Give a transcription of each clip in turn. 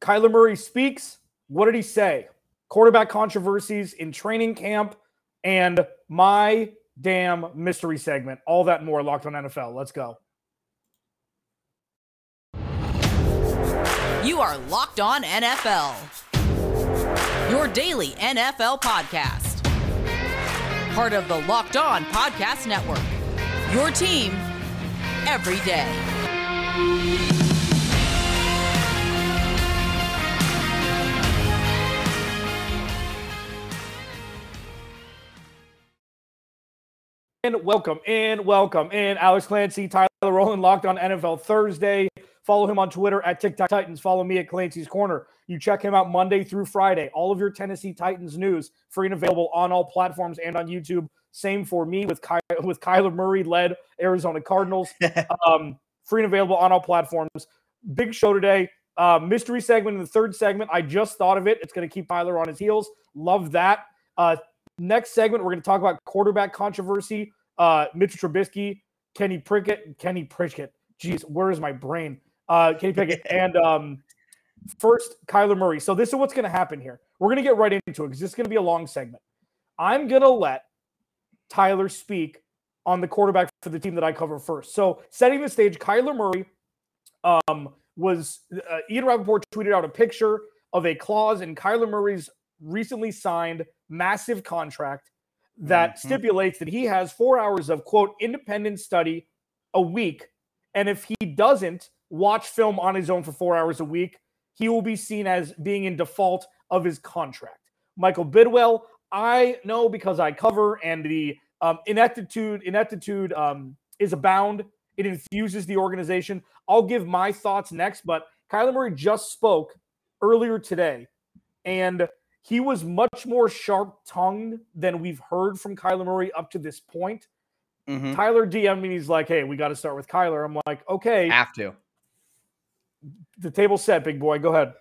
Kyler Murray speaks. What did he say? Quarterback controversies in training camp and my damn mystery segment. All that more locked on NFL. Let's go. You are Locked On NFL, your daily NFL podcast. Part of the Locked On Podcast Network, your team every day. And welcome, and welcome, and Alex Clancy, Tyler Rowland, locked on NFL Thursday. Follow him on Twitter at TikTok Titans. Follow me at Clancy's Corner. You check him out Monday through Friday. All of your Tennessee Titans news free and available on all platforms and on YouTube. Same for me with Ky- with Kyler Murray led Arizona Cardinals. um, free and available on all platforms. Big show today. Uh, mystery segment in the third segment. I just thought of it. It's going to keep Tyler on his heels. Love that. Uh, next segment, we're going to talk about quarterback controversy uh, Mitchell Trubisky, Kenny Prickett, Kenny Prickett. Jeez, where is my brain? Uh, Kenny Pickett, and um, first Kyler Murray. So this is what's going to happen here. We're going to get right into it because this is going to be a long segment. I'm going to let Tyler speak on the quarterback for the team that I cover first. So setting the stage, Kyler Murray um, was uh, Ian Rapoport tweeted out a picture of a clause in Kyler Murray's recently signed massive contract that mm-hmm. stipulates that he has four hours of quote independent study a week. And if he doesn't watch film on his own for four hours a week, he will be seen as being in default of his contract. Michael Bidwill, I know because I cover and the um, ineptitude, ineptitude um, is abound. It infuses the organization. I'll give my thoughts next, but Kyler Murray just spoke earlier today, and he was much more sharp tongued than we've heard from Kyler Murray up to this point. Mm-hmm. Tyler DM me, he's like, hey, we got to start with Kyler. I'm like, okay. Have to. The table's set, big boy. Go ahead.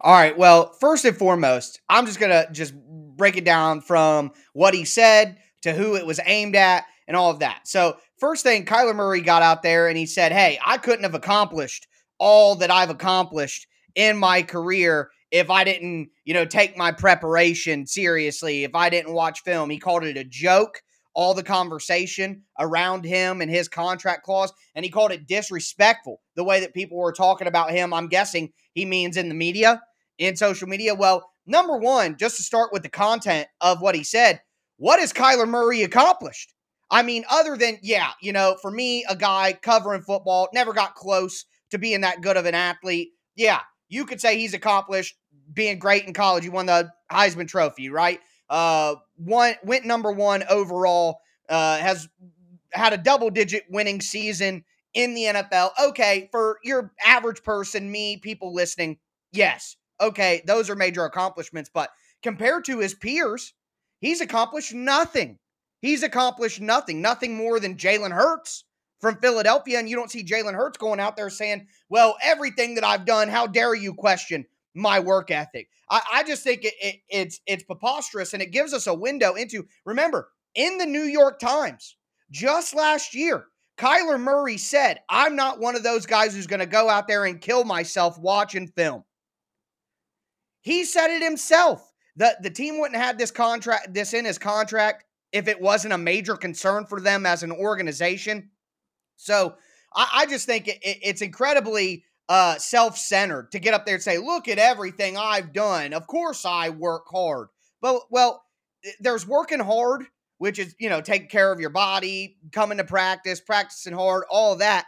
All right. Well, first and foremost, I'm just going to just break it down from what he said to who it was aimed at and all of that. So, first thing, Kyler Murray got out there and he said, Hey, I couldn't have accomplished all that I've accomplished in my career if I didn't, you know, take my preparation seriously, if I didn't watch film. He called it a joke, all the conversation around him and his contract clause, and he called it disrespectful the way that people were talking about him. I'm guessing he means in the media, in social media. Well, number one, just to start with the content of what he said, what has Kyler Murray accomplished? I mean, other than, yeah, you know, for me, a guy covering football, never got close to being that good of an athlete. Yeah, you could say he's accomplished being great in college. He won the Heisman Trophy, right? Uh, one went number one overall. Uh, has had a double digit winning season in the NFL. Okay, for your average person, me, people listening, yes, okay, those are major accomplishments. But compared to his peers, he's accomplished nothing. He's accomplished nothing, nothing more than Jalen Hurts from Philadelphia, and you don't see Jalen Hurts going out there saying, Well, everything that I've done, how dare you question my work ethic? I, I just think it, it, it's it's preposterous and it gives us a window into remember, in the New York Times, just last year, Kyler Murray said, I'm not one of those guys who's going to go out there and kill myself watching film. He said it himself. The, the team wouldn't have this contract, this in his contract if it wasn't a major concern for them as an organization. So I, I just think it, it, it's incredibly uh, self centered to get up there and say, look at everything I've done. Of course I work hard. But, well, there's working hard, which is, you know, taking care of your body, coming to practice, practicing hard, all that.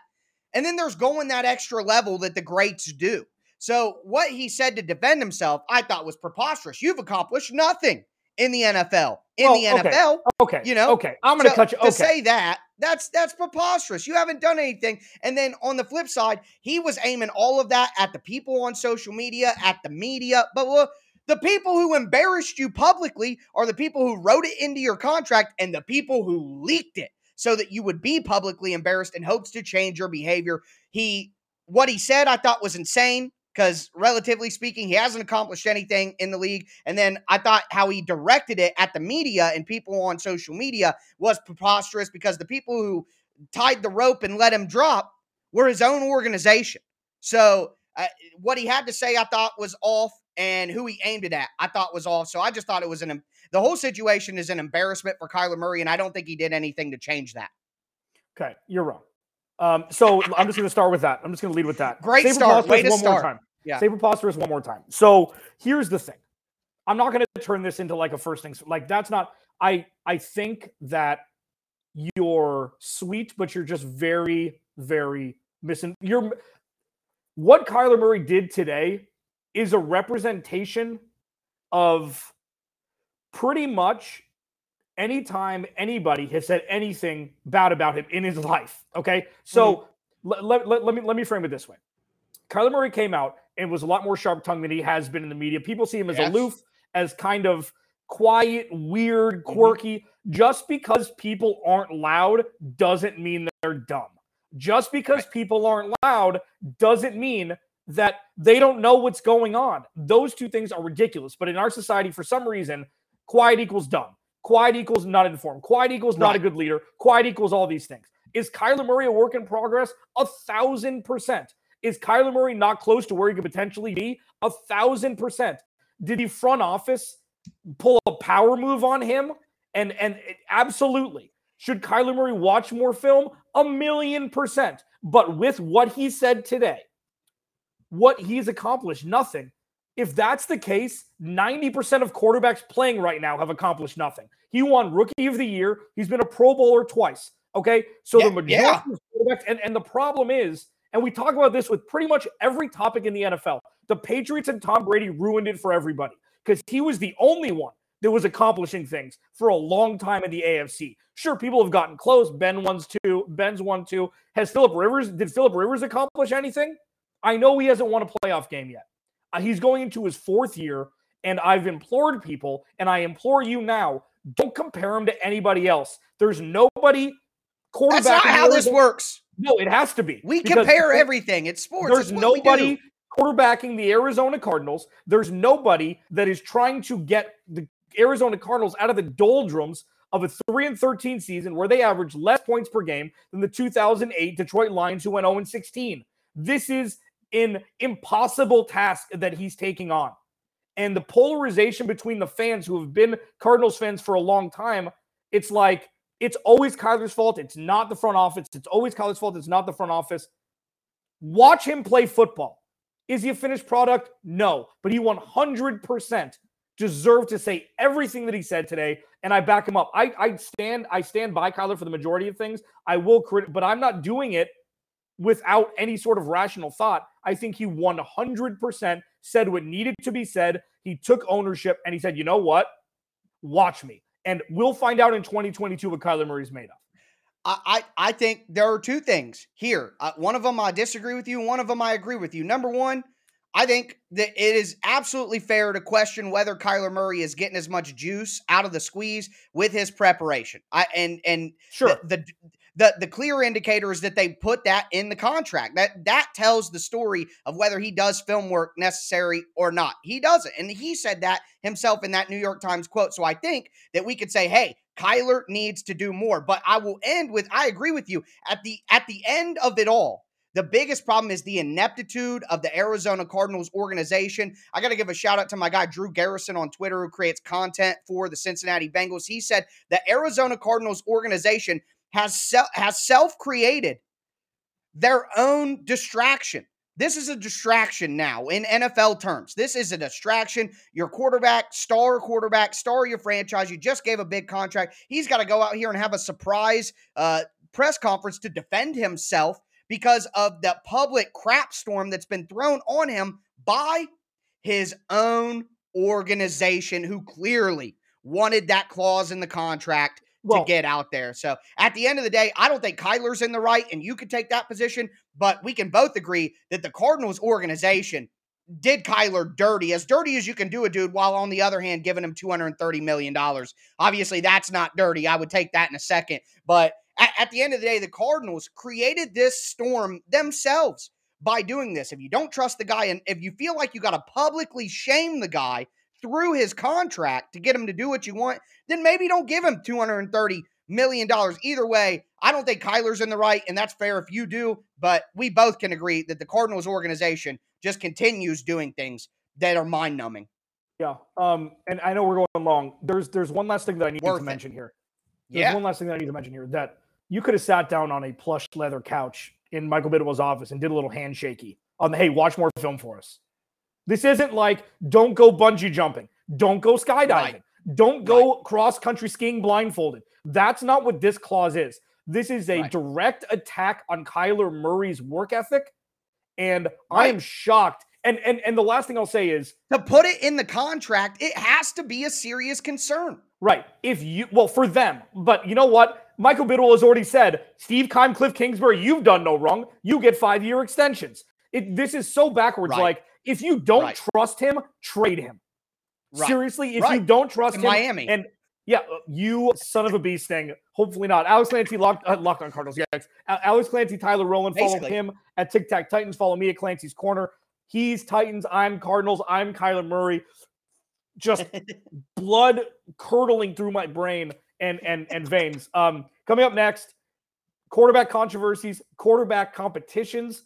And then there's going that extra level that the greats do. So what he said to defend himself, I thought was preposterous. You've accomplished nothing in the NFL. In the NFL, okay. okay, you know, okay. I'm going to so, cut you. Okay. To say that, that's that's preposterous. You haven't done anything. And then on the flip side, he was aiming all of that at the people on social media, at the media. But look, the people who embarrassed you publicly are the people who wrote it into your contract and the people who leaked it so that you would be publicly embarrassed in hopes to change your behavior. He what he said I thought was insane because relatively speaking, he hasn't accomplished anything in the league. And then I thought how he directed it at the media and people on social media was preposterous because the people who tied the rope and let him drop were his own organization. So Uh, what he had to say, I thought was off, and who he aimed it at, I thought was off. So I just thought it was an the whole situation is an embarrassment for Kyler Murray, and I don't think he did anything to change that. Okay, you're wrong. Um, so I'm just going to start with that. I'm just going to lead with that. Great Save start. Way to one start. More time. Yeah. Save preposterous one more time. So here's the thing. I'm not going to turn this into like a first things like that's not. I I think that you're sweet, but you're just very very missing. You're what Kyler Murray did today is a representation of pretty much anytime anybody has said anything bad about him in his life. Okay. So mm-hmm. let, let, let, me let me frame it this way. Kyler Murray came out and was a lot more sharp tongued than he has been in the media. People see him as yes. aloof, as kind of quiet, weird, mm-hmm. quirky. Mm-hmm. Just because people aren't loud doesn't mean they're dumb. Just because right. people aren't loud doesn't mean that they don't know what's going on. Those two things are ridiculous. But in our society, for some reason, quiet equals dumb. Quiet equals not informed. Quiet equals not a good leader. Quiet equals all these things. Is Kyler Murray a work in progress? A thousand percent. Is Kyler Murray not close to where he could potentially be? A thousand percent. Did the front office pull a power move on him? And and absolutely. Should Kyler Murray watch more film? A million percent. But with what he said today, what he's accomplished, nothing. If that's the case, 90% of quarterbacks playing right now have accomplished nothing. He won rookie of the year. He's been a pro bowler twice. Okay. So yeah, the majority yeah. of quarterbacks, and, and the problem is, and we talk about this with pretty much every topic in the NFL. The Patriots and Tom Brady ruined it for everybody because he was the only one that was accomplishing things for a long time in the AFC. Sure, people have gotten close. Ben won two. Ben's won two. Has Philip Rivers? Did Philip Rivers accomplish anything? I know he hasn't won a playoff game yet. Uh, he's going into his fourth year, and I've implored people, and I implore you now: don't compare him to anybody else. There's nobody quarterback. That's not how this works. No, it has to be. We compare everything. It's sports. There's nobody quarterbacking the Arizona Cardinals. There's nobody that is trying to get the Arizona Cardinals out of the doldrums of a 3 and 13 season where they average less points per game than the 2008 Detroit Lions who went 0 and 16. This is an impossible task that he's taking on. And the polarization between the fans who have been Cardinals fans for a long time, it's like it's always Kyler's fault. It's not the front office. It's always Kyler's fault. It's not the front office. Watch him play football. Is he a finished product? No, but he 100% deserved to say everything that he said today, and I back him up. I, I stand I stand by Kyler for the majority of things. I will crit, but I'm not doing it without any sort of rational thought. I think he 100% said what needed to be said. He took ownership and he said, you know what? Watch me. And we'll find out in 2022 what Kyler Murray's made of. I, I think there are two things here. Uh, one of them I disagree with you. One of them I agree with you. Number one, I think that it is absolutely fair to question whether Kyler Murray is getting as much juice out of the squeeze with his preparation. I and and sure the, the the the clear indicator is that they put that in the contract. That that tells the story of whether he does film work necessary or not. He doesn't, and he said that himself in that New York Times quote. So I think that we could say, hey, Kyler needs to do more. But I will end with I agree with you at the at the end of it all. The biggest problem is the ineptitude of the Arizona Cardinals organization. I got to give a shout out to my guy Drew Garrison on Twitter who creates content for the Cincinnati Bengals. He said the Arizona Cardinals organization has se- has self-created their own distraction. This is a distraction now in NFL terms. This is a distraction. Your quarterback, star quarterback, star your franchise. You just gave a big contract. He's got to go out here and have a surprise uh, press conference to defend himself because of the public crap storm that's been thrown on him by his own organization, who clearly wanted that clause in the contract well, to get out there. So at the end of the day, I don't think Kyler's in the right, and you could take that position, but we can both agree that the Cardinals organization did Kyler dirty, as dirty as you can do a dude, while on the other hand, giving him $230 million. Obviously, that's not dirty. I would take that in a second. But at, at the end of the day, the Cardinals created this storm themselves by doing this. If you don't trust the guy, and if you feel like you got to publicly shame the guy through his contract to get him to do what you want, then maybe don't give him 230 million. dollars. Either way, I don't think Kyler's in the right, and that's fair if you do, but we both can agree that the Cardinals organization just continues doing things that are mind numbing. Yeah. Um, and I know we're going long. There's there's one last thing that I need Worth to it. mention here. There's Yeah. one last thing that I need to mention here that you could have sat down on a plush leather couch in Michael Bidwill's office and did a little handshaky on the hey, watch more film for us. This isn't like don't go bungee jumping, don't go skydiving, Right. don't go cross country skiing blindfolded. That's not what this clause is. This is a Right. direct attack on Kyler Murray's work ethic. And I am shocked. And and and the last thing I'll say is To put it in the contract, it has to be a serious concern. Right. If you well for them, but you know what? Michael Bidwill has already said, Steve Keim, Cliff Kingsbury, you've done no wrong. You get five year extensions. It this is so backwards. Right. Like if you don't Right. trust him, trade him. Right. Seriously, if you don't trust In him, Miami. and yeah, uh, you son of a beast thing. Hopefully not. Alex Clancy locked uh, locked on Cardinals. Yes, A- Alex Clancy, Tyler Rowland. Follow him at Tic Tac Titans. Follow me at Clancy's Corner. He's Titans. I'm Cardinals. I'm Kyler Murray. Just blood curdling through my brain and and and veins. Um, coming up next, quarterback controversies, quarterback competitions.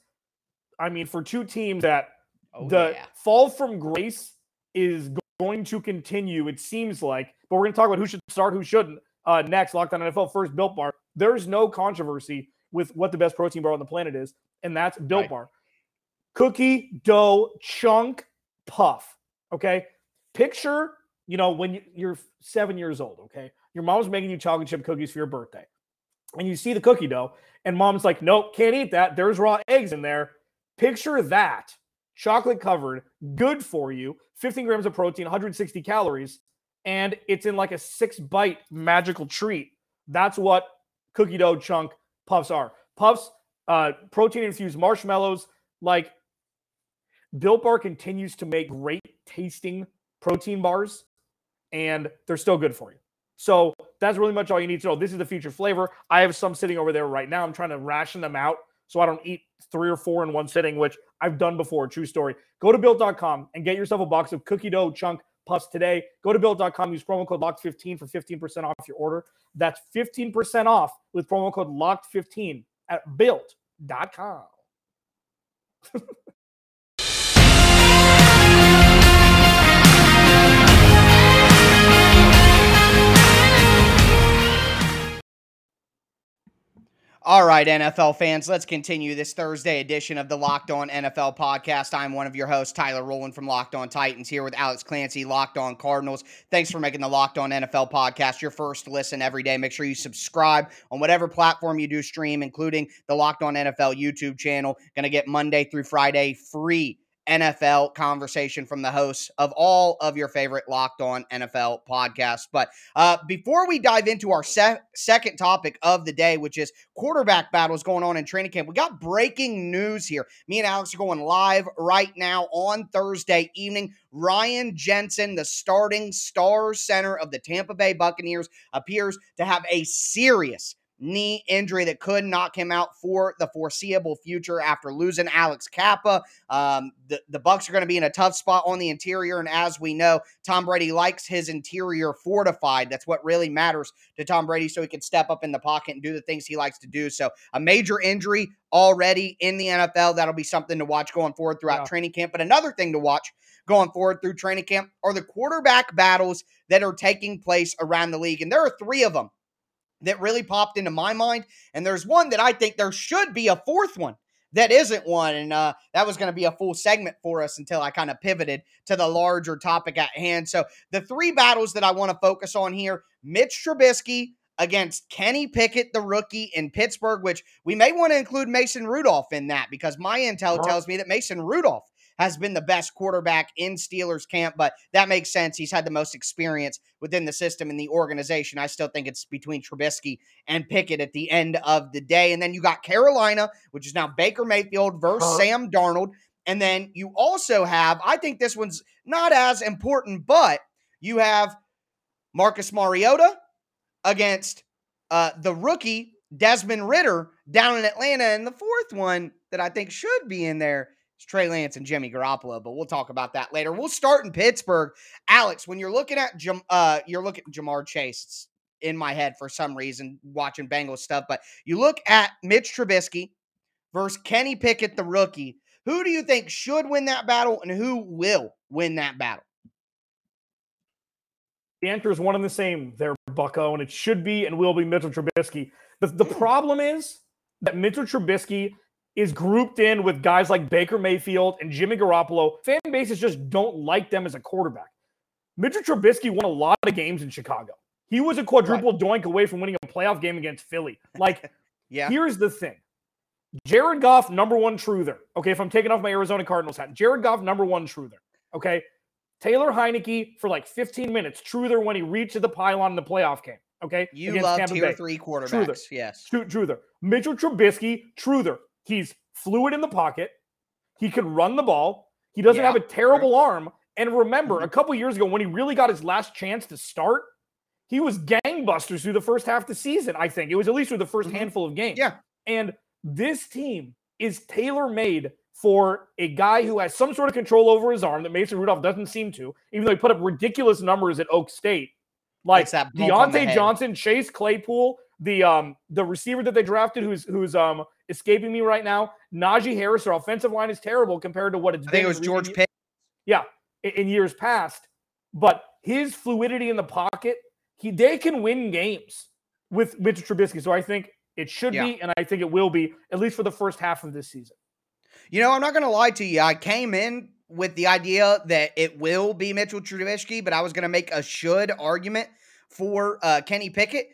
I mean, for two teams that Oh, the yeah. fall from grace is going to continue. It seems like, but we're going to talk about who should start, who shouldn't. Uh, next, locked on NFL first, Built Bar. There's no controversy with what the best protein bar on the planet is, and that's Built Right. Bar. Cookie dough chunk puff. Okay, picture you know when you, you're seven years old. Okay, your mom's making you chocolate chip cookies for your birthday, and you see the cookie dough, and mom's like, "Nope, can't eat that. There's raw eggs in there." Picture that chocolate covered, good for you, 15 grams of protein, 160 calories, and it's in like a six bite magical treat. That's what cookie dough chunk puffs are. Puffs, uh, protein infused marshmallows. Like Built Bar continues to make great tasting protein bars, and they're still good for you. So that's really much all you need to know. This is the featured flavor. I have some sitting over there right now. I'm trying to ration them out so I don't eat three or four in one sitting, which I've done before. True story. Go to built.com and get yourself a box of cookie dough chunk puffs today. Go to built.com, use promo code LOCKED15 for 15% off your order. That's 15% off with promo code LOCKED15 at built.com. All right, NFL fans, let's continue this Thursday edition of the Locked On NFL podcast. I'm one of your hosts, Tyler Rowland from Locked On Titans, here with Alex Clancy, Locked On Cardinals. Thanks for making the Locked On NFL podcast your first listen every day. Make sure you subscribe on whatever platform you do stream, including the Locked On NFL YouTube channel. Going to get Monday through Friday free NFL conversation from the hosts of all of your favorite Locked On NFL podcasts. But uh, before we dive into our se- second topic of the day, which is quarterback battles going on in training camp, we got breaking news here. Me and Alex are going live right now on Thursday evening. Ryan Jensen, the starting star center of the Tampa Bay Buccaneers, appears to have a serious knee injury that could knock him out for the foreseeable future after losing Alex Cappa. Um, the, the Bucs are going to be in a tough spot on the interior, and as we know, Tom Brady likes his interior fortified. That's what really matters to Tom Brady, so he can step up in the pocket and do the things he likes to do. So, a major injury already in the NFL. That'll be something to watch going forward throughout Yeah. training camp. But another thing to watch going forward through training camp are the quarterback battles that are taking place around the league, and there are three of them that really popped into my mind. And there's one that I think there should be a fourth one that isn't one. And uh, that was going to be a full segment for us until I kind of pivoted to the larger topic at hand. So the three battles that I want to focus on here Mitch Trubisky against Kenny Pickett, the rookie in Pittsburgh, which we may want to include Mason Rudolph in that because my intel tells me that Mason Rudolph has been the best quarterback in Steelers camp, but that makes sense. He's had the most experience within the system and the organization. I still think it's between Trubisky and Pickett at the end of the day. And then you got Carolina, which is now Baker Mayfield versus Huh. Sam Darnold. And then you also have, I think this one's not as important, but you have Marcus Mariota against uh, the rookie Desmond Ridder down in Atlanta. And the fourth one that I think should be in there Trey Lance and Jimmy Garoppolo, but we'll talk about that later. We'll start in Pittsburgh. Alex, when you're looking at Jam- uh, you're looking at Ja'Marr Chase, in my head for some reason watching Bengals stuff. But you look at Mitch Trubisky versus Kenny Pickett, the rookie. Who do you think should win that battle and who will win that battle? The answer is one and the same there, Bucko, and it should be and will be Mitchell Trubisky. The, the problem is that Mitchell Trubisky is grouped in with guys like Baker Mayfield and Jimmy Garoppolo. Fan bases just don't like them as a quarterback. Mitchell Trubisky won a lot of games in Chicago. He was a quadruple right. doink away from winning a playoff game against Philly. Like, yeah. here's the thing. Jared Goff, number one truther. Okay, if I'm taking off my Arizona Cardinals hat, Jared Goff, number one truther. Okay. Taylor Heinicke for like 15 minutes, truther when he reached the pylon in the playoff game. Okay. You love Tampa tier Bay. three quarterbacks. Truther. Yes. Truther. Mitchell Trubisky, truther. He's fluid in the pocket. He can run the ball. He doesn't yeah. have a terrible arm. And remember, mm-hmm. a couple years ago when he really got his last chance to start, he was gangbusters through the first half of the season. I think it was at least through the 1st mm-hmm. handful of games. Yeah. And this team is tailor made for a guy who has some sort of control over his arm that Mason Rudolph doesn't seem to, even though he put up ridiculous numbers at Oak State. Like Diontae Johnson, Chase Claypool, the um the receiver that they drafted, who's who's um escaping me right now. Najee Harris, their offensive line is terrible compared to what it's I think it was George Pitt. Yeah, in, in years past. But his fluidity in the pocket, he they can win games with Mitchell Trubisky. So I think it should yeah. be, and I think it will be, at least for the first half of this season. You know, I'm not going to lie to you. I came in with the idea that it will be Mitchell Trubisky, but I was going to make a should argument for uh, Kenny Pickett.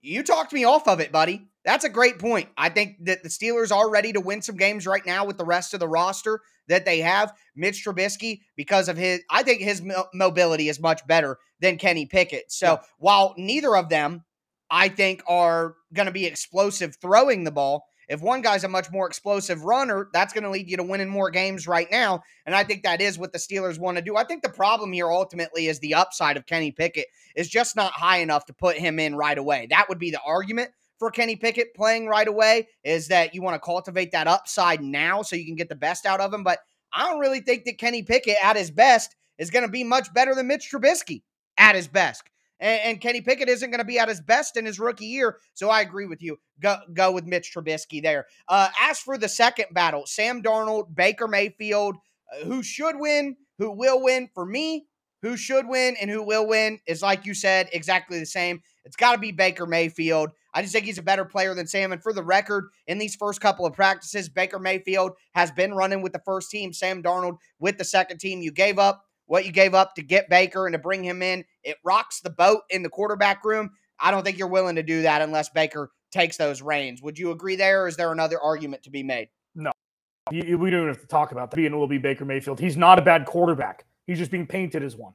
You talked me off of it, buddy. That's a great point. I think that the Steelers are ready to win some games right now with the rest of the roster that they have. Mitch Trubisky, because of his, I think his mobility is much better than Kenny Pickett. So yeah. while neither of them I think are going to be explosive throwing the ball. If one guy's a much more explosive runner, that's going to lead you to winning more games right now. And I think that is what the Steelers want to do. I think the problem here ultimately is the upside of Kenny Pickett is just not high enough to put him in right away. That would be the argument for Kenny Pickett playing right away is that you want to cultivate that upside now so you can get the best out of him. But I don't really think that Kenny Pickett at his best is going to be much better than Mitch Trubisky at his best and, and Kenny Pickett isn't going to be at his best in his rookie year. So I agree with you. Go go with Mitch Trubisky there. Uh, as for the second battle, Sam Darnold, Baker Mayfield, uh, who should win, who will win for me. Who should win and who will win is like you said, exactly the same. It's got to be Baker Mayfield. I just think he's a better player than Sam. And for the record, in these first couple of practices, Baker Mayfield has been running with the first team, Sam Darnold with the second team. You gave up what you gave up to get Baker and to bring him in. It rocks the boat in the quarterback room. I don't think you're willing to do that unless Baker takes those reins. Would you agree there, or is there another argument to be made? No. we don't have to talk about that. Being will be Baker Mayfield. He's not a bad quarterback. He's just being painted as one.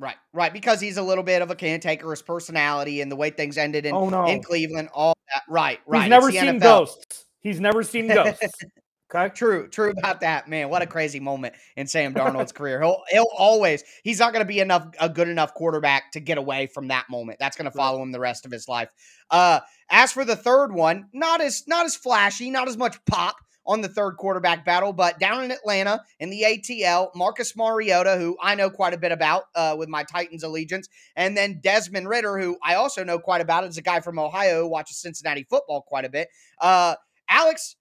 Right, right. Because he's a little bit of a cantankerous personality and the way things ended in, oh, no. in Cleveland, all that. Right, right. He's never seen NFL. ghosts. He's never seen ghosts. Okay. True, true about that, man. What a crazy moment in Sam Darnold's career. He'll he'll always he's not going to be enough a good enough quarterback to get away from that moment. That's going to follow him the rest of his life. Uh, as for the third one, not as not as flashy, not as much pop on the third quarterback battle, but down in Atlanta in the ATL, Marcus Mariota, who I know quite a bit about uh, with my Titans allegiance, and then Desmond Ridder, who I also know quite about as a guy from Ohio who watches Cincinnati football quite a bit. Uh, Alex,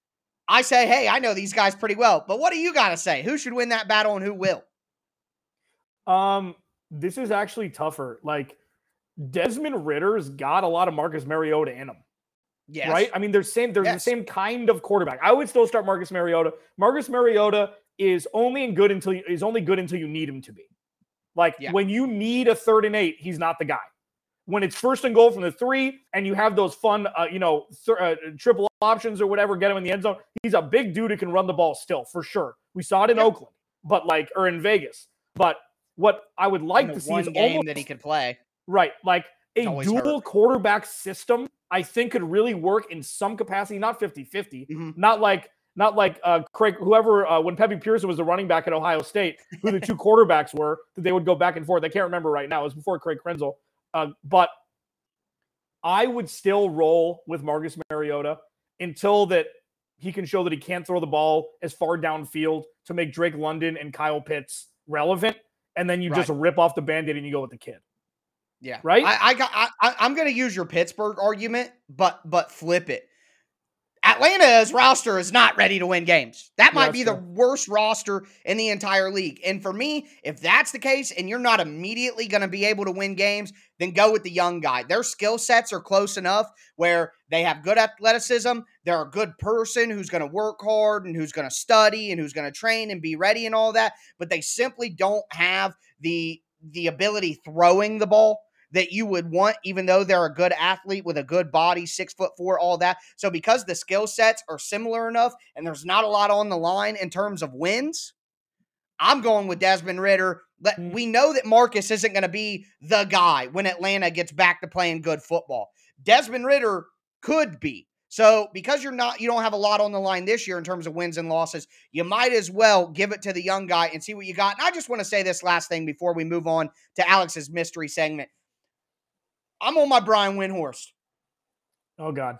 I say, hey, I know these guys pretty well, but what do you got to say? Who should win that battle and who will? Um, this is actually tougher. Like Desmond Ridder's got a lot of Marcus Mariota in him. Yes. Right? I mean, there's same there's yes. the same kind of quarterback. I would still start Marcus Mariota. Marcus Mariota is only good until you, is only good until you need him to be. Like yeah. when you need a third and eight, he's not the guy when it's first and goal from the three and you have those fun, uh, you know, th- uh, triple options or whatever, get him in the end zone. He's a big dude who can run the ball still, for sure. We saw it in yep. Oakland, but like, or in Vegas. But what I would like to see is game almost, that he could play. Right. Like a dual hurt. quarterback system, I think could really work in some capacity, not 50 50, mm-hmm. not like, not like uh, Craig, whoever, uh, when Peppy Pearson was the running back at Ohio State, who the two quarterbacks were, that they would go back and forth. I can't remember right now. It was before Craig Krenzel. Uh, but I would still roll with Marcus Mariota until that he can show that he can't throw the ball as far downfield to make Drake London and Kyle Pitts relevant. And then you right. just rip off the band-aid and you go with the kid. Yeah. Right? I, I got I, I'm gonna use your Pittsburgh argument, but but flip it. Atlanta's roster is not ready to win games. That might Yeah, be the true. worst roster in the entire league. And for me, if that's the case and you're not immediately going to be able to win games, then go with the young guy. Their skill sets are close enough where they have good athleticism. They're a good person who's going to work hard and who's going to study and who's going to train and be ready and all that, but they simply don't have the the ability throwing the ball that you would want, even though they're a good athlete with a good body, six foot four, all that. So because the skill sets are similar enough and there's not a lot on the line in terms of wins, I'm going with Desmond Ridder. Mm. we know that Marcus isn't going to be the guy when Atlanta gets back to playing good football. Desmond Ridder could be. So because you're not, you don't have a lot on the line this year in terms of wins and losses, you might as well give it to the young guy and see what you got. And I just want to say this last thing before we move on to Alex's mystery segment. I'm on my Brian Windhorst. Oh God.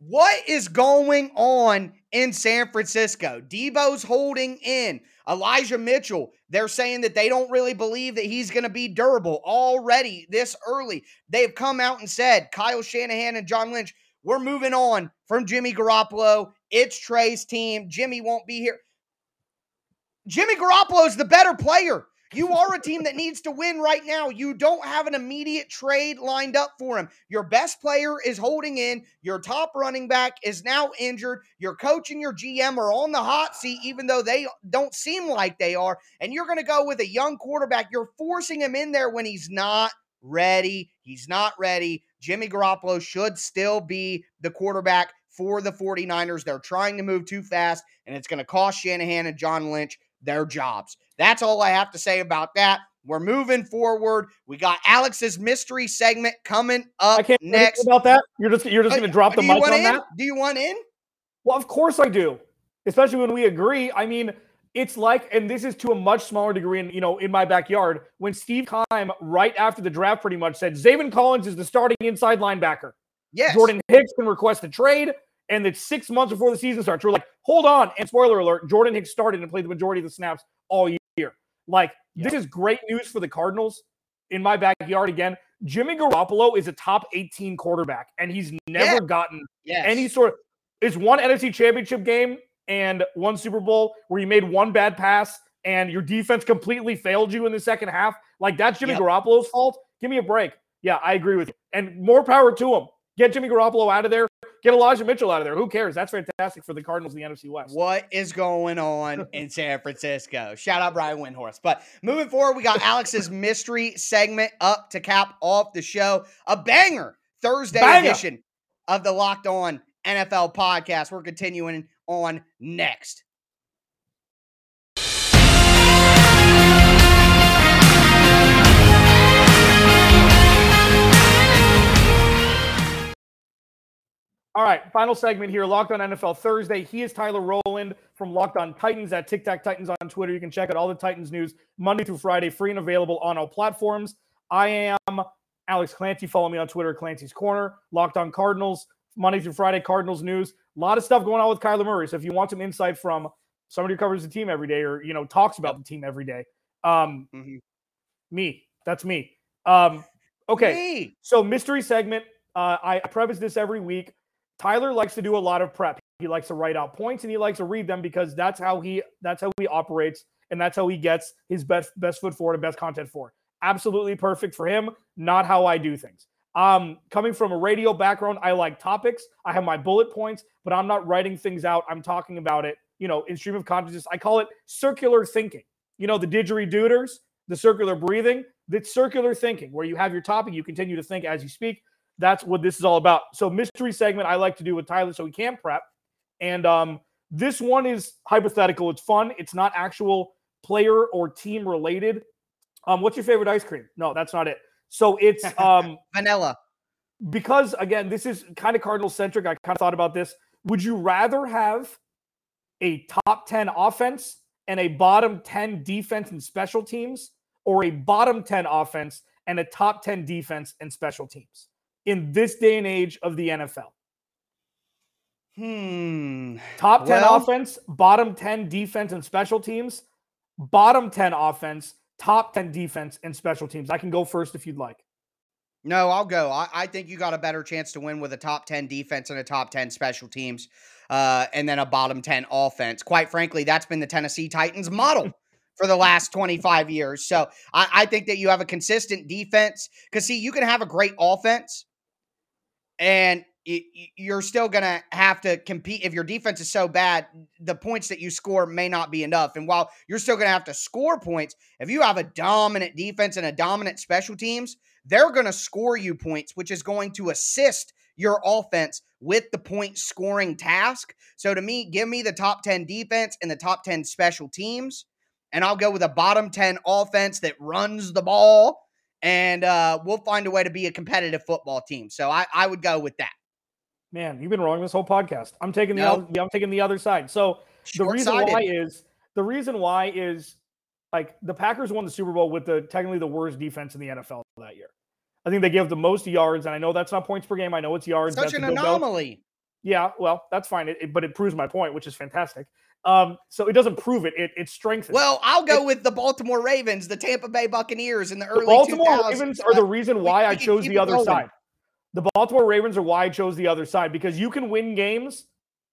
What is going on in San Francisco? Deebo's holding in. Elijah Mitchell, they're saying that they don't really believe that he's going to be durable already this early. They've come out and said, Kyle Shanahan and John Lynch, we're moving on from Jimmy Garoppolo. It's Trey's team. Jimmy won't be here. Jimmy Garoppolo is the better player. You are a team that needs to win right now. You don't have an immediate trade lined up for him. Your best player is holding in. Your top running back is now injured. Your coach and your GM are on the hot seat, even though they don't seem like they are. And you're going to go with a young quarterback. You're forcing him in there when he's not ready. He's not ready. Jimmy Garoppolo should still be the quarterback for the 49ers. They're trying to move too fast, and it's going to cost Shanahan and John Lynch their jobs. That's all I have to say about that. We're moving forward. We got Alex's mystery segment coming up I can't next. about that. You're just you're just Uh, gonna drop the mic on in? that. Do you want in? Well, of course I do. Especially when we agree. I mean, it's like, and this is to a much smaller degree, and you know, in my backyard, when Steve Keim, right after the draft, pretty much said Zaven Collins is the starting inside linebacker. Yes. Jordan Hicks can request a trade, and it's six months before the season starts. We're like, hold on. And spoiler alert, Jordan Hicks started and played the majority of the snaps all year. Like, this is great news for the Cardinals in my backyard again. Jimmy Garoppolo is a top 18 quarterback, and he's never Yeah. gotten Yes. any sort of it's one NFC championship game and one Super Bowl where you made one bad pass and your defense completely failed you in the second half. Like that's Jimmy Yep. Garoppolo's fault. Give me a break. Yeah, I agree with you. And more power to him. Get Jimmy Garoppolo out of there. Get Elijah Mitchell out of there. Who cares? That's fantastic for the Cardinals in the NFC West. What is going on in San Francisco? Shout out Brian Windhorst. But moving forward, we got Alex's mystery segment up to cap off the show. A banger Thursday Banger. edition of the Locked On NFL podcast. We're continuing on next. All right, final segment here. Locked on NFL Thursday. He is Tyler Rowland from Locked on Titans at Tic Tac Titans on Twitter. You can check out all the Titans news Monday through Friday, free and available on all platforms. I am Alex Clancy. Follow me on Twitter, Clancy's Corner. Locked on Cardinals, Monday through Friday, Cardinals news. A lot of stuff going on with Kyler Murray. So if you want some insight from somebody who covers the team every day or you know talks about the team every day, um, Mhm. me. That's me. Um, okay. Me. So mystery segment. Uh, I preface this every week. Tyler likes to do a lot of prep. He likes to write out points and he likes to read them because that's how he that's how he operates and that's how he gets his best best foot forward and best content for. Absolutely perfect for him. Not how I do things. Um, coming from a radio background, I like topics. I have my bullet points, but I'm not writing things out. I'm talking about it. You know, in stream of consciousness. I call it circular thinking. You know, the didgeridoo, the circular breathing. That's circular thinking, where you have your topic, you continue to think as you speak. That's what this is all about. So mystery segment I like to do with Tyler so he can prep. And um, this one is hypothetical. It's fun. It's not actual player or team related. Um, what's your favorite ice cream? No, that's not it. So it's um Vanilla. because again, this is kind of Cardinal centric. I kind of thought about this. Would you rather have a top 10 offense and a bottom 10 defense and special teams, or a bottom 10 offense and a top 10 defense and special teams in this day and age of the NFL? Hmm. Top 10 Well- offense, bottom 10 defense and special teams, bottom 10 offense, top 10 defense and special teams. I can go first if you'd like. No, I'll go. I, I think you got a better chance to win with a top 10 defense and a top 10 special teams, uh, and then a bottom 10 offense. Quite frankly, that's been the Tennessee Titans model for the last 25 years. So I, I think that you have a consistent defense. Because, see, you can have a great offense, and you're still going to have to compete. If your defense is so bad, the points that you score may not be enough. And while you're still going to have to score points, if you have a dominant defense and a dominant special teams, they're going to score you points, which is going to assist your offense with the point scoring task. So to me, give me the top 10 defense and the top 10 special teams. And I'll go with a bottom 10 offense that runs the ball. And uh, we'll find a way to be a competitive football team. So I, I would go with that. Man, you've been wrong this whole podcast. I'm taking the nope. other, I'm taking the other side. So the reason why is the reason why is like the Packers won the Super Bowl with the technically the worst defense in the NFL that year. I think they gave the most yards, and I know that's not points per game. I know it's yards. Such an anomaly. Yeah, well, that's fine. It, it, but it proves my point, which is fantastic. Um, so it doesn't prove it; it, it strengthens. Well, I'll go it, with the Baltimore Ravens, the Tampa Bay Buccaneers in the early. The Baltimore 2000s. Ravens are the reason why we, I chose the other side. The Baltimore Ravens are why I chose the other side because you can win games,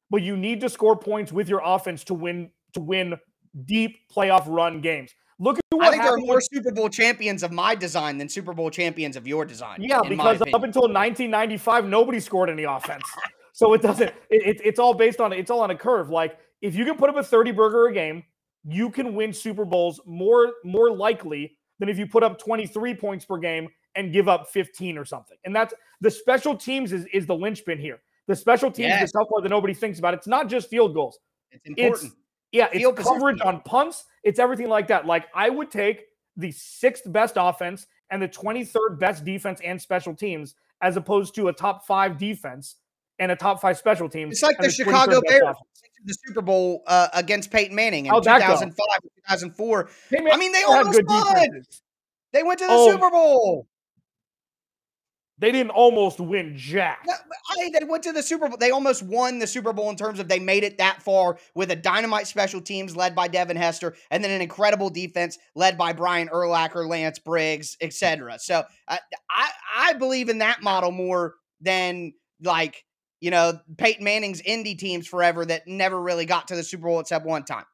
but you need to score points with your offense to win to win deep playoff run games. Look at what I think there are more Super Bowl champions of my design than Super Bowl champions of your design. Yeah, because up until 1995, nobody scored any offense. so it doesn't. It, it, it's all based on it's all on a curve. Like if you can put up a 30 burger a game, you can win Super Bowls more more likely than if you put up 23 points per game and give up 15 or something. And that's the special teams is, is the linchpin here. The special teams yes. is the part that nobody thinks about. It's not just field goals. It's important. It's, yeah, it's field coverage position. on punts. It's everything like that. Like I would take the sixth best offense and the 23rd best defense and special teams as opposed to a top five defense and a top five special teams. It's like the, Chicago Bears the Super Bowl uh, against Peyton Manning in 2005 2004. I mean, they almost won. They went to the oh, Super Bowl. They didn't almost win jack. I, they went to the Super Bowl. They almost won the Super Bowl in terms of they made it that far with a dynamite special teams led by Devin Hester and then an incredible defense led by Brian Urlacher, Lance Briggs, etc. So uh, I I believe in that model more than like you know Peyton Manning's Indy teams forever that never really got to the Super Bowl except one time.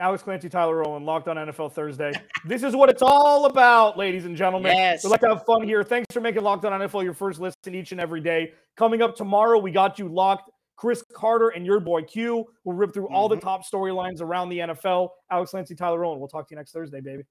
Alex Clancy, Tyler Rowland, Locked on NFL Thursday. this is what it's all about, ladies and gentlemen. Yes. We'd like to have fun here. Thanks for making Locked on NFL your first listen each and every day. Coming up tomorrow, we got you locked. Chris Carter and your boy Q will rip through mm-hmm. all the mm-hmm. top storylines around the NFL. Alex Clancy, Tyler Rowland. We'll talk to you next Thursday, baby.